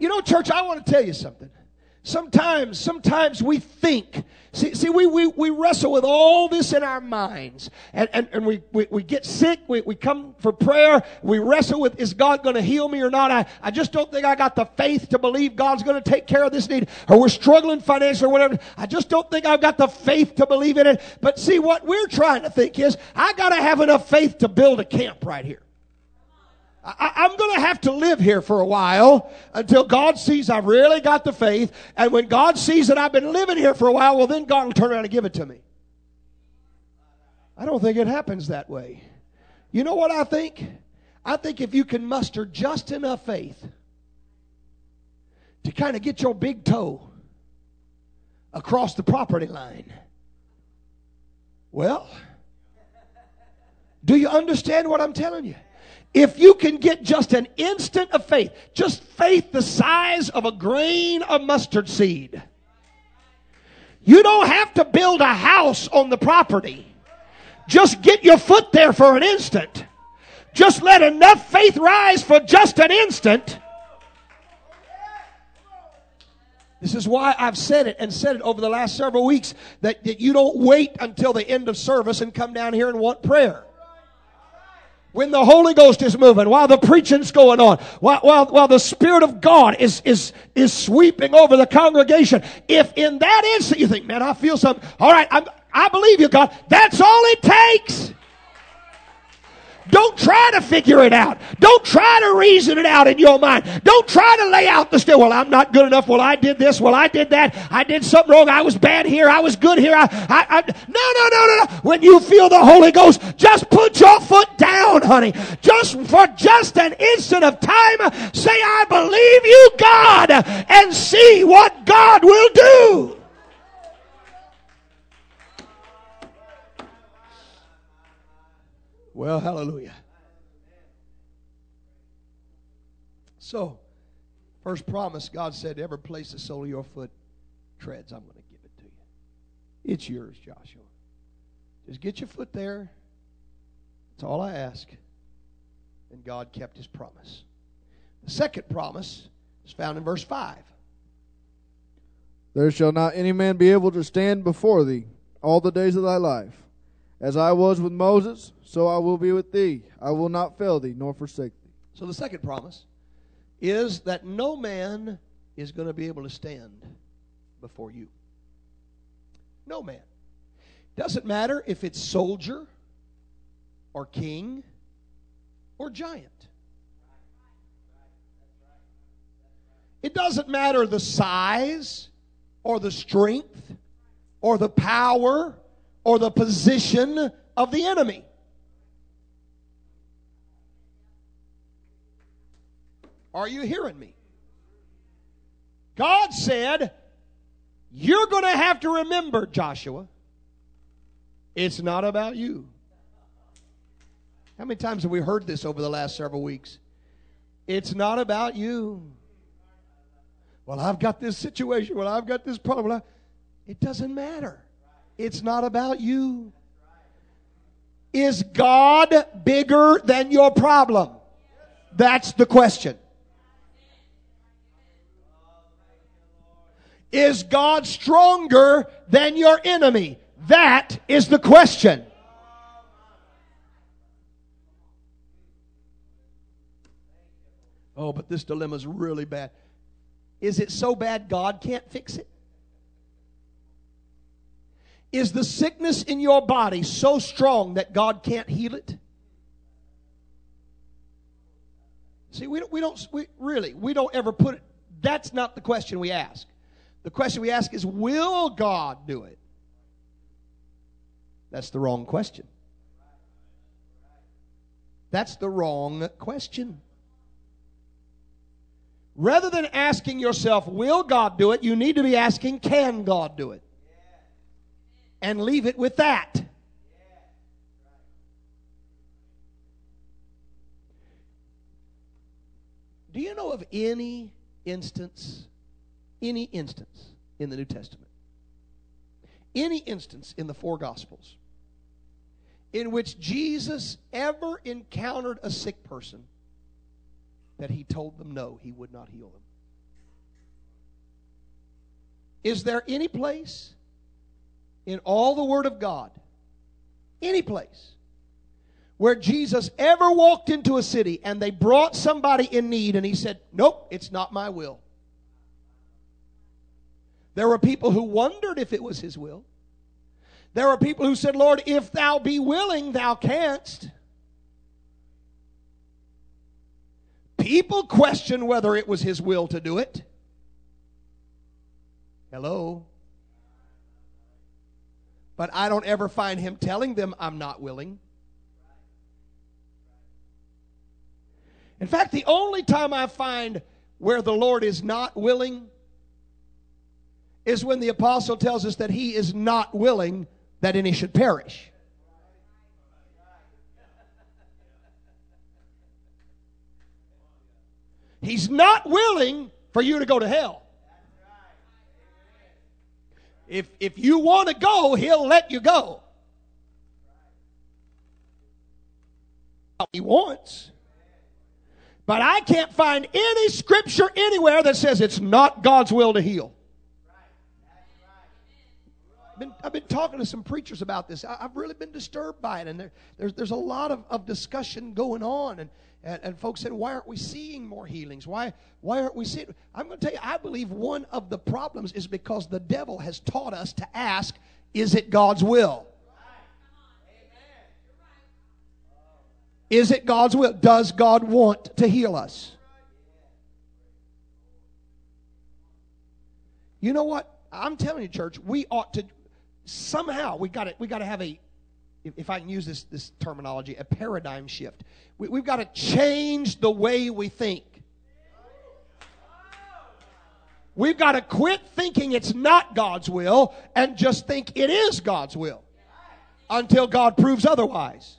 You know, church, I want to tell you something. Sometimes, sometimes we think. See, see we, we, we wrestle with all this in our minds. And, and, and we, we, we get sick. We, we come for prayer. We wrestle with, is God going to heal me or not? I, I just don't think I got the faith to believe God's going to take care of this need. Or we're struggling financially or whatever. I just don't think I've got the faith to believe in it. But see, what we're trying to think is, I got to have enough faith to build a camp right here. I, am going to have to live here for a while until God sees I've really got the faith. And when God sees that I've been living here for a while, well, then God will turn around and give it to me. I don't think it happens that way. You know what I think? I think if you can muster just enough faith to kind of get your big toe across the property line, well, do you understand what I'm telling you? If you can get just an instant of faith, just faith the size of a grain of mustard seed, you don't have to build a house on the property. Just get your foot there for an instant. Just let enough faith rise for just an instant. This is why I've said it and said it over the last several weeks that, that you don't wait until the end of service and come down here and want prayer when the Holy Ghost is moving, while the preaching's going on, while, while, while the Spirit of God is, is, is sweeping over the congregation, if in that instant you think, man, I feel something, all right, I'm, I believe you, God, that's all it takes. Don't try to figure it out. Don't try to reason it out in your mind. Don't try to lay out the still. Well, I'm not good enough. Well, I did this. Well, I did that. I did something wrong. I was bad here. I was good here. I, I, I, no, no, no, no, no. When you feel the Holy Ghost, just put your foot down, honey. Just for just an instant of time, say, I believe you, God, and see what God will do. Well, hallelujah. So, first promise, God said, every place the sole of your foot treads, I'm going to give it to you. It's yours, Joshua. Just get your foot there. That's all I ask. And God kept his promise. The second promise is found in verse 5. There shall not any man be able to stand before thee all the days of thy life. As I was with Moses, so I will be with thee. I will not fail thee nor forsake thee. So the second promise is that no man is going to be able to stand before you. No man. Doesn't matter if it's soldier or king or giant. It doesn't matter the size or the strength or the power or the position of the enemy. Are you hearing me? God said, You're going to have to remember, Joshua, it's not about you. How many times have we heard this over the last several weeks? It's not about you. Well, I've got this situation. Well, I've got this problem. It doesn't matter. It's not about you. Is God bigger than your problem? That's the question. Is God stronger than your enemy? That is the question. Oh, but this dilemma is really bad. Is it so bad God can't fix it? Is the sickness in your body so strong that God can't heal it? See, we don't, we don't we, really, we don't ever put it, that's not the question we ask. The question we ask is, will God do it? That's the wrong question. That's the wrong question. Rather than asking yourself, will God do it, you need to be asking, can God do it? And leave it with that. Do you know of any instance, any instance in the New Testament, any instance in the four Gospels in which Jesus ever encountered a sick person that he told them no, he would not heal them? Is there any place in all the Word of God, any place, where Jesus ever walked into a city and they brought somebody in need and he said, Nope, it's not my will? There were people who wondered if it was his will. There were people who said, Lord, if thou be willing, thou canst. People questioned whether it was his will to do it. Hello? But I don't ever find him telling them, I'm not willing. In fact, the only time I find where the Lord is not willing is when the apostle tells us that he is not willing that any should perish. He's not willing for you to go to hell. If, if you want to go, he'll let you go. He wants. But I can't find any scripture anywhere that says it's not God's will to heal. I've been, I've been talking to some preachers about this. I, have really been disturbed by it. And there, there's, there's a lot of, of discussion going on. And, and, and folks said, why aren't we seeing more healings? Why, why aren't we seeing? I'm going to tell you, I believe one of the problems is because the devil has taught us to ask, is it God's will? Is it God's will? Does God want to heal us? You know what? I'm telling you, church, we ought to somehow we got to we got to have a if I can use this this terminology, a paradigm shift. We, we've got to change the way we think. We've got to quit thinking it's not God's will and just think it is God's will until God proves otherwise.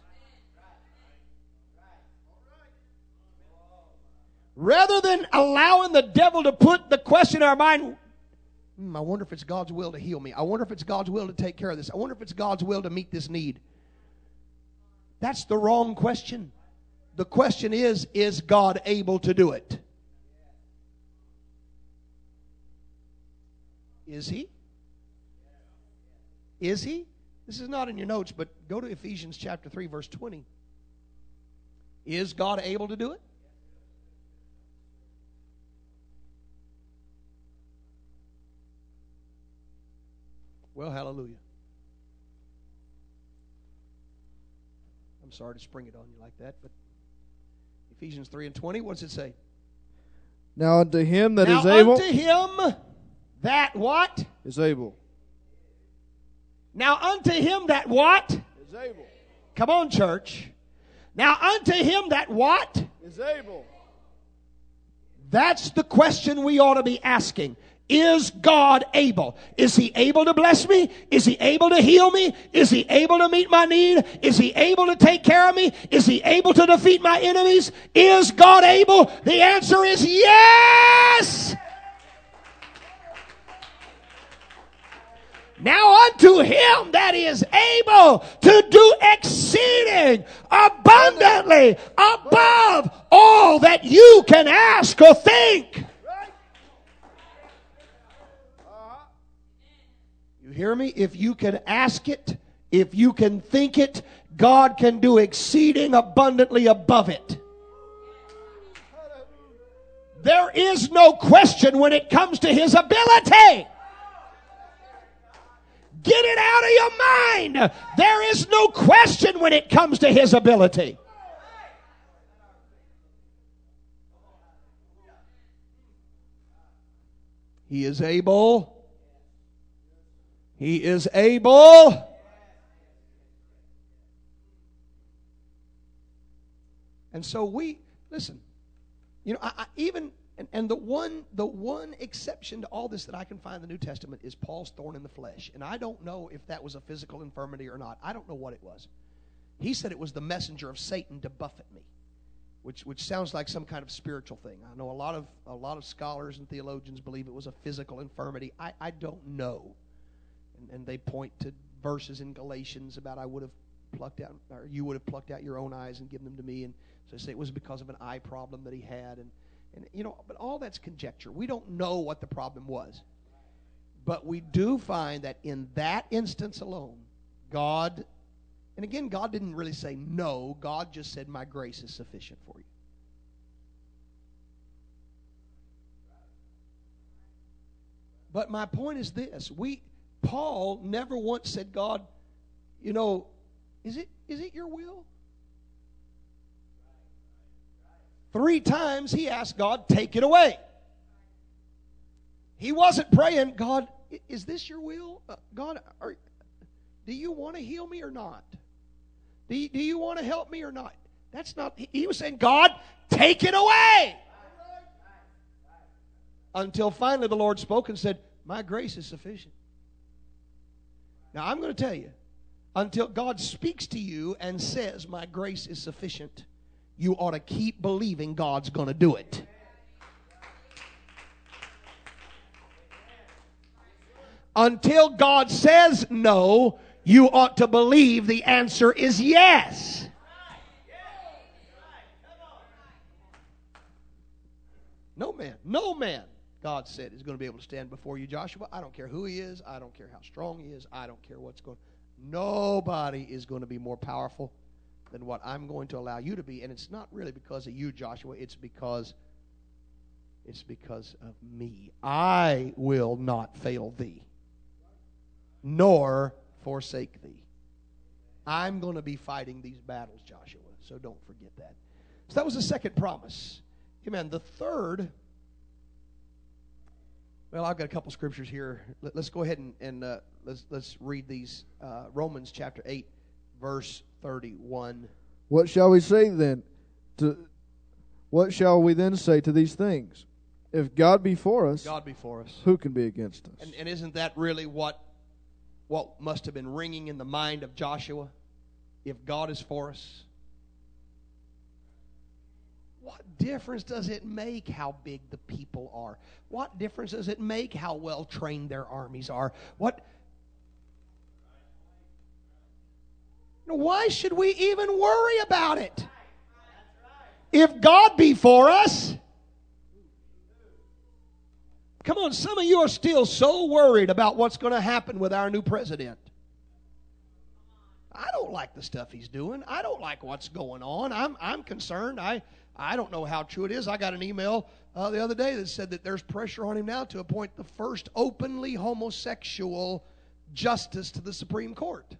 Rather than allowing the devil to put the question in our mind, Hmm, I wonder if it's God's will to heal me. I wonder if it's God's will to take care of this. I wonder if it's God's will to meet this need. That's the wrong question. The question is Is God able to do it? Is He? Is He? This is not in your notes, but go to Ephesians chapter 3, verse 20. Is God able to do it? Well, hallelujah. I'm sorry to spring it on you like that, but Ephesians 3 and 20, what does it say? Now unto him that now is able unto him that what? Is able. Now unto him that what? Is able. Come on, church. Now unto him that what? Is able. That's the question we ought to be asking. Is God able? Is He able to bless me? Is He able to heal me? Is He able to meet my need? Is He able to take care of me? Is He able to defeat my enemies? Is God able? The answer is yes! Now unto him that is able to do exceeding abundantly above all that you can ask or think. Hear me? If you can ask it, if you can think it, God can do exceeding abundantly above it. There is no question when it comes to his ability. Get it out of your mind. There is no question when it comes to his ability. He is able he is able. And so we listen. You know, I, I even and, and the one the one exception to all this that I can find in the New Testament is Paul's thorn in the flesh. And I don't know if that was a physical infirmity or not. I don't know what it was. He said it was the messenger of Satan to buffet me, which which sounds like some kind of spiritual thing. I know a lot of a lot of scholars and theologians believe it was a physical infirmity. I, I don't know and, and they point to verses in Galatians about I would have plucked out, or you would have plucked out your own eyes and given them to me. And so they say it was because of an eye problem that he had. And, and, you know, but all that's conjecture. We don't know what the problem was. But we do find that in that instance alone, God, and again, God didn't really say no, God just said, My grace is sufficient for you. But my point is this we Paul never once said, God, you know, is it is it your will? Three times he asked God, take it away. He wasn't praying, God, is this your will? Uh, God, are, do you want to heal me or not? Do you, do you want to help me or not? That's not, he was saying, God, take it away. Until finally the Lord spoke and said, My grace is sufficient. Now I'm going to tell you, until God speaks to you and says, My grace is sufficient, you ought to keep believing God's going to do it. Until God says no, you ought to believe the answer is yes. No man, no man, God said, is going to be able to stand before you, Joshua. I don't care who he is. I don't care how strong he is. I don't care what's going Nobody is going to be more powerful than what I'm going to allow you to be. And it's not really because of you, Joshua. It's because it's because of me. I will not fail thee, nor forsake thee. I'm going to be fighting these battles, Joshua. So don't forget that. So that was the second promise. Amen. The third, well, I've got a couple scriptures here. Let, us go ahead and, and uh, let's, let's read these. Uh, Romans chapter 8, verse 31. What shall we say then? To what shall we then say to these things? If God be for us, God be for us. Who can be against us? And, and isn't that really what what must have been ringing in the mind of Joshua? If God is for us, what difference does it make how big the people are? What difference does it make how well trained their armies are? What Why should we even worry about it? If God be for us, come on, some of you are still so worried about what's going to happen with our new president. I don't like the stuff he's doing. I don't like what's going on. I'm, I'm concerned. I, I don't know how true it is. I got an email uh, the other day that said that there's pressure on him now to appoint the first openly homosexual justice to the Supreme Court.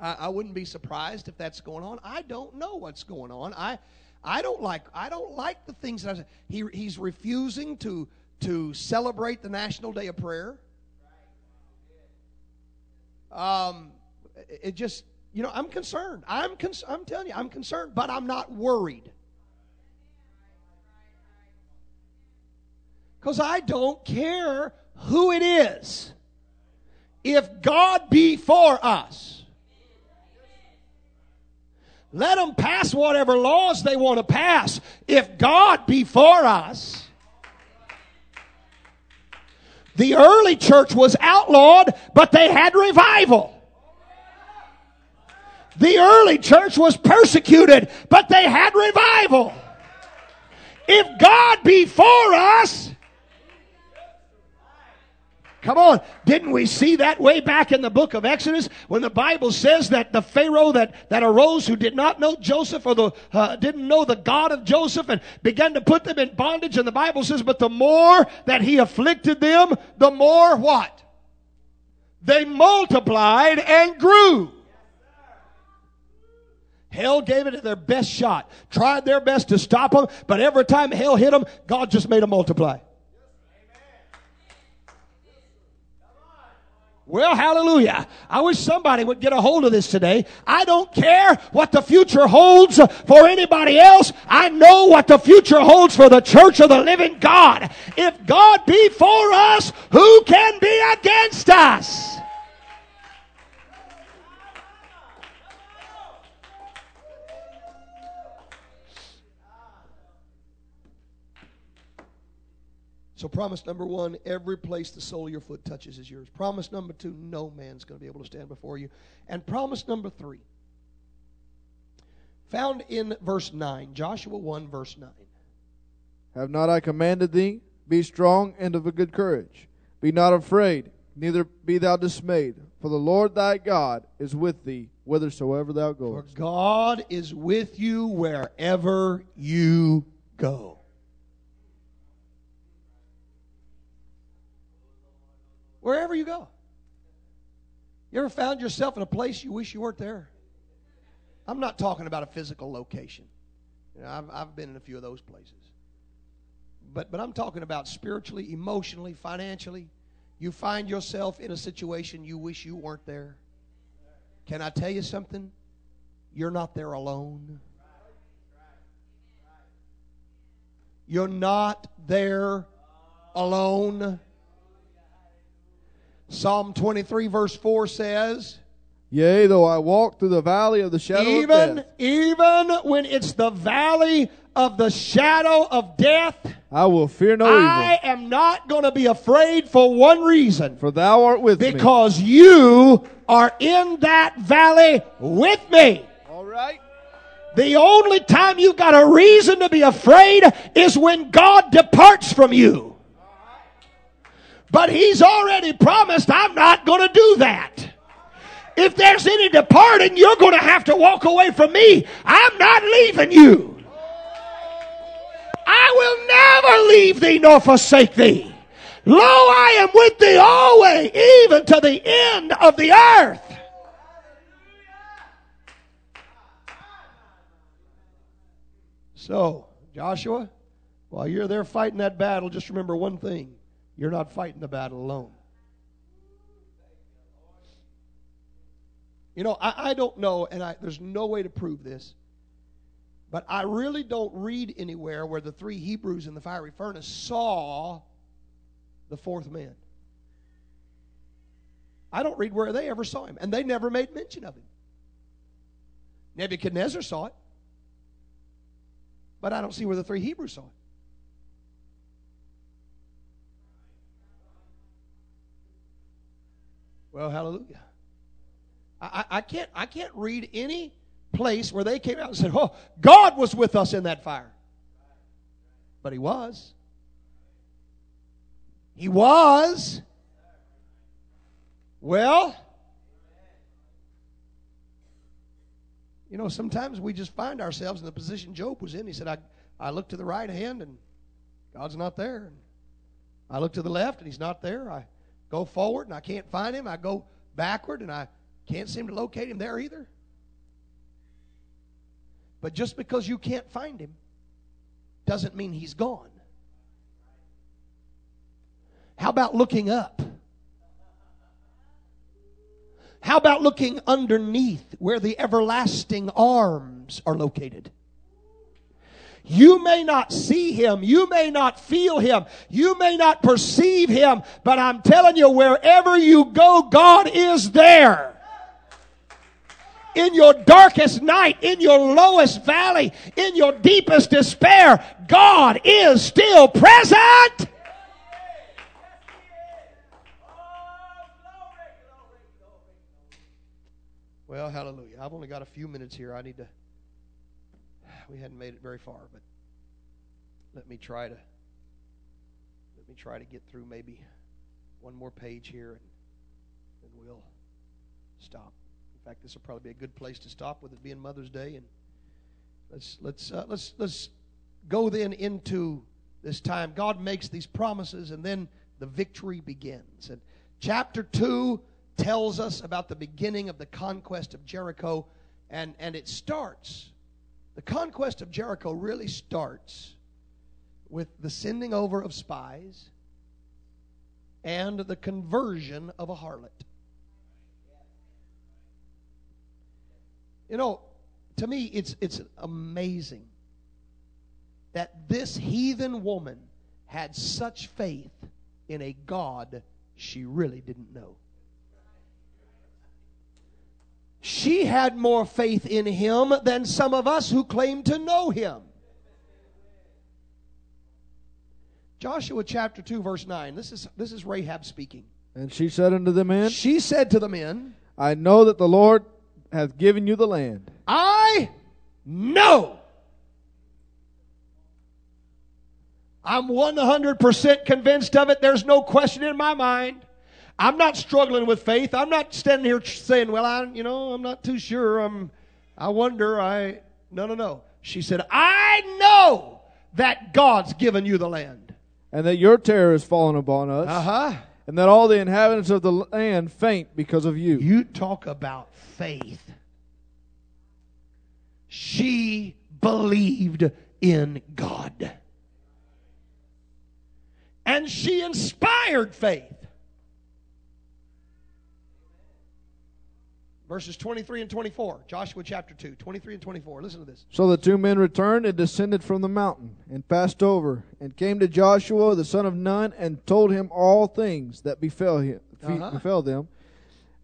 I, I wouldn't be surprised if that's going on. I don't know what's going on. I, I don't like I don't like the things that I, he he's refusing to to celebrate the National Day of Prayer. Um, it just you know I'm concerned. I'm con- I'm telling you I'm concerned, but I'm not worried. Because I don't care who it is. If God be for us, let them pass whatever laws they want to pass. If God be for us, the early church was outlawed, but they had revival. The early church was persecuted, but they had revival. If God be for us, Come on. Didn't we see that way back in the book of Exodus when the Bible says that the Pharaoh that, that arose who did not know Joseph or the, uh, didn't know the God of Joseph and began to put them in bondage and the Bible says, but the more that he afflicted them, the more what? They multiplied and grew. Hell gave it their best shot, tried their best to stop them, but every time hell hit them, God just made them multiply. Well, hallelujah. I wish somebody would get a hold of this today. I don't care what the future holds for anybody else. I know what the future holds for the church of the living God. If God be for us, who can be against us? So, promise number one every place the sole of your foot touches is yours. Promise number two no man's going to be able to stand before you. And promise number three, found in verse 9, Joshua 1, verse 9. Have not I commanded thee? Be strong and of a good courage. Be not afraid, neither be thou dismayed, for the Lord thy God is with thee whithersoever thou For goest. God is with you wherever you go. Wherever you go. You ever found yourself in a place you wish you weren't there? I'm not talking about a physical location. You know, I've, I've been in a few of those places. But, but I'm talking about spiritually, emotionally, financially. You find yourself in a situation you wish you weren't there. Can I tell you something? You're not there alone. You're not there alone. Psalm 23, verse 4 says, Yea, though I walk through the valley of the shadow even, of death, even when it's the valley of the shadow of death, I will fear no I evil, I am not going to be afraid for one reason. for thou art with me. Because you are in that valley with me. All right. The only time you've got a reason to be afraid is when God departs from you. But He's already promised, I'm not going to do that. If there's any departing, you're going to have to walk away from me. I'm not leaving you. I will never leave thee nor forsake thee. Lo, I am with thee always, even to the end of the earth. So, Joshua, while you're there fighting that battle, just remember one thing you're not fighting the battle alone. You know, I, I don't know, and I, there's no way to prove this, but I really don't read anywhere where the three Hebrews in the fiery furnace saw the fourth man. I don't read where they ever saw him, and they never made mention of him. Nebuchadnezzar saw it, but I don't see where the three Hebrews saw it. Well, hallelujah. I, I, can't I can't read any place where they came out and said, "Oh, God was with us in that fire." But He was. He was. Well, you know, sometimes we just find ourselves in the position Job was in. He said, I, I look to the right hand and God's not there. I look to the left and He's not there. I go forward and I can't find Him. I go backward and I can't seem to locate Him there either. But just because you can't find Him doesn't mean He's gone. How about looking up? How about looking underneath where the everlasting arms are located? You may not see him. You may not feel him. You may not perceive him. But I'm telling you, wherever you go, God is there. In your darkest night, in your lowest valley, in your deepest despair, God is still present. Well, hallelujah. I've only got a few minutes here. I need to. We hadn't made it very far, but let me try to. Let me try to get through maybe one more page here, and then we'll stop. In fact, this will probably be a good place to stop with it being Mother's Day, and let's let's uh, let's let's go then into this time. God makes these promises, and then the victory begins. And chapter two tells us about the beginning of the conquest of Jericho, and, and it starts. The conquest of Jericho really starts with the sending over of spies and the conversion of a harlot. You know, to me, it's, it's amazing that this heathen woman had such faith in a God she really didn't know. She had more faith in him than some of us who claim to know him. Joshua chapter 2 verse 9. This is this is Rahab speaking. And she said unto the men, She said to the men, I know that the Lord hath given you the land. I know. I'm 100% convinced of it. There's no question in my mind. I'm not struggling with faith. I'm not standing here saying, well, I, you know, I'm not too sure. I'm, I wonder. I, no, no, no. She said, I know that God's given you the land. And that your terror has fallen upon us. Uh huh. And that all the inhabitants of the land faint because of you. You talk about faith. She believed in God. And she inspired faith. Verses 23 and 24. Joshua chapter 2, 23 and 24. Listen to this. So the two men returned and descended from the mountain and passed over and came to Joshua the son of Nun and told him all things that befell him Uh-huh. befell them.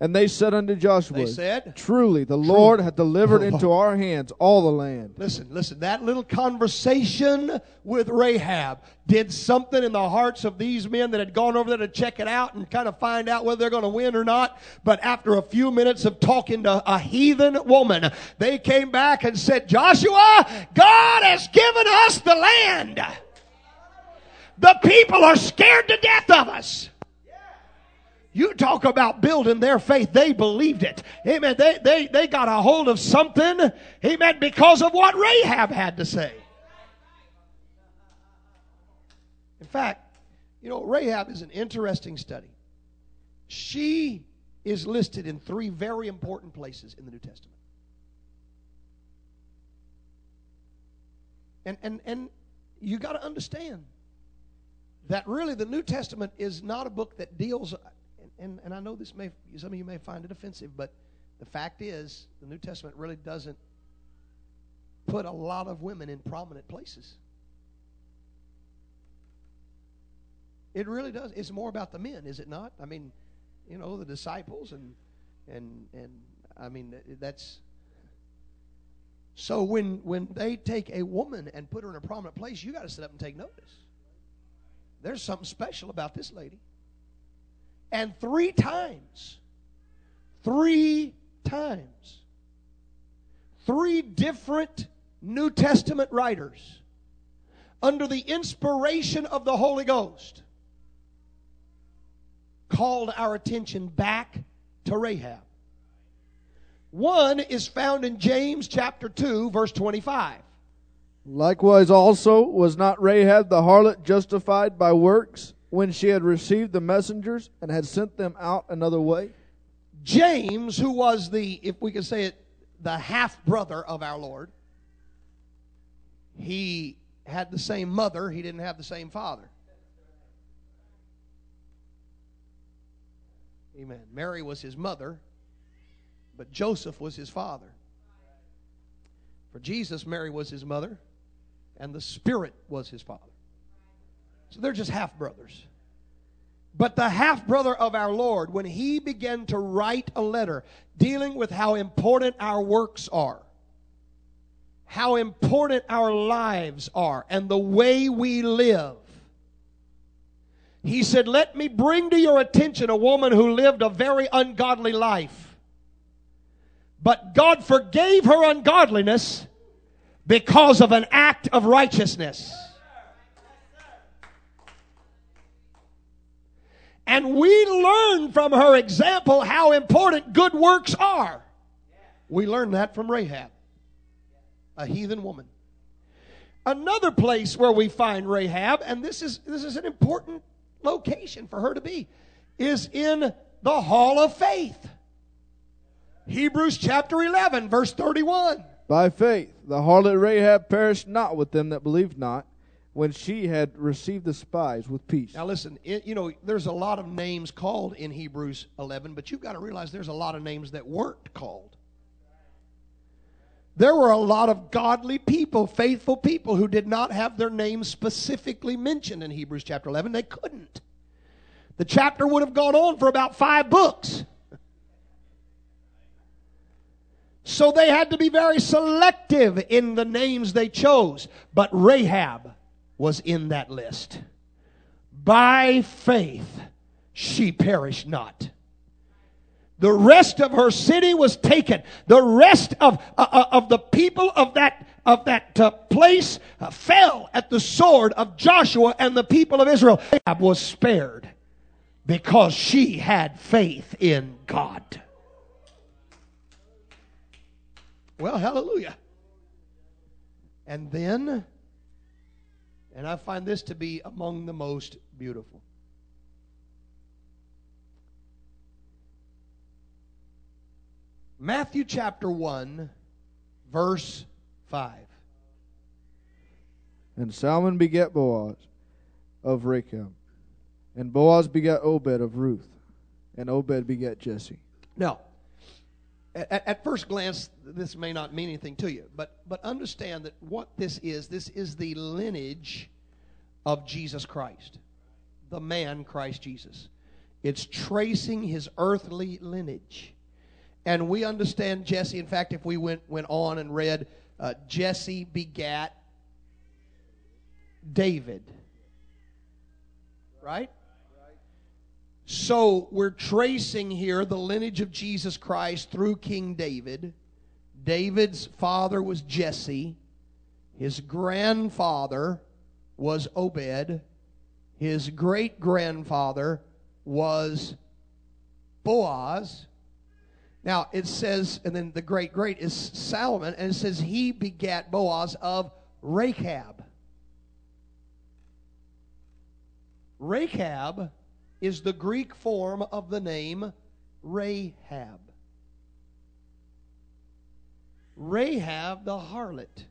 And they said unto Joshua, They said, Truly the Lord hath delivered into our hands all the land. Listen, listen, that little conversation with Rahab did something in the hearts of these men that had gone over there to check it out and kind of find out whether they're going to win or not. But after a few minutes of talking to a heathen woman, they came back and said, Joshua, God has given us the land. The people are scared to death of us. You talk about building their faith. They believed it. Amen. They, they, they got a hold of something. Amen. Because of what Rahab had to say. In fact, you know, Rahab is an interesting study. She is listed in three very important places in the New Testament. And, and, and you got to understand that really the New Testament is not a book that deals, and, and I know this may, some of you may find it offensive, but the fact is, the New Testament really doesn't put a lot of women in prominent places. It really does. It's more about the men, is it not? I mean, you know, the disciples and and and I mean that's so when when they take a woman and put her in a prominent place, you got to sit up and take notice. There's something special about this lady. And three times, three times, three different New Testament writers under the inspiration of the Holy Ghost called our attention back to Rahab. One is found in James chapter 2, verse 25. Likewise also was not Rahab the harlot justified by works when she had received the messengers and had sent them out another way? James, who was the, if we could say it, the half brother of our Lord, he had the same mother, he didn't have the same father. Amen. Mary was his mother, but Joseph was his father. For Jesus, Mary was his mother, and the Spirit was his father. So they're just half brothers. But the half brother of our Lord, when he began to write a letter dealing with how important our works are, how important our lives are, and the way we live, he said, Let me bring to your attention a woman who lived a very ungodly life. But God forgave her ungodliness because of an act of righteousness. And we learn from her example how important good works are. We learn that from Rahab, a heathen woman. Another place where we find Rahab, and this is, this is an important location for her to be, is in the hall of faith. Hebrews chapter 11, verse 31. By faith, the harlot Rahab perished not with them that believed not, when she had received the spies with peace. Now, listen, it, you know, there's a lot of names called in Hebrews 11, but you've got to realize there's a lot of names that weren't called. There were a lot of godly people, faithful people, who did not have their names specifically mentioned in Hebrews chapter 11. They couldn't. The chapter would have gone on for about five books. So they had to be very selective in the names they chose. But Rahab was in that list. By faith, she perished not. The rest of her city was taken. The rest of, uh, uh, of the people of that of that uh, place uh, fell at the sword of Joshua and the people of Israel. Rahab was spared because she had faith in God. Well, hallelujah. And then, and I find this to be among the most beautiful. Matthew chapter 1, verse 5. And Salmon begat Boaz of Rachab. And Boaz begat Obed of Ruth. And Obed begat Jesse. Now, at, at, first glance, this may not mean anything to you, but, but understand that what this is, this is the lineage of Jesus Christ, the man Christ Jesus. It's tracing his earthly lineage. And we understand Jesse. In fact, if we went, went on and read, uh, Jesse begat David. Right? So we're tracing here the lineage of Jesus Christ through King David. David's father was Jesse. His grandfather was Obed. His great grandfather was Boaz. Now it says, and then the great great is Solomon, and it says he begat Boaz of Rachab. Rachab is the Greek form of the name Rahab. Rahab the harlot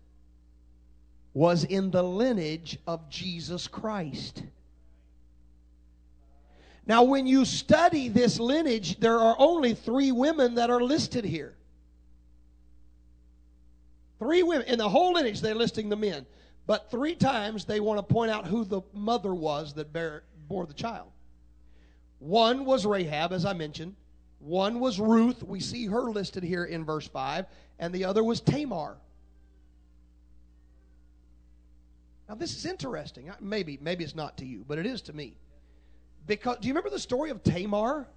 was in the lineage of Jesus Christ. Now, when you study this lineage, there are only three women that are listed here. Three women. In the whole lineage, they're listing the men. But three times they want to point out who the mother was that bore the child. One was Rahab, as I mentioned. One was Ruth. We see her listed here in verse 5. And the other was Tamar. Now, this is interesting. Maybe, maybe it's not to you, but it is to me. Because do you remember the story of Tamar?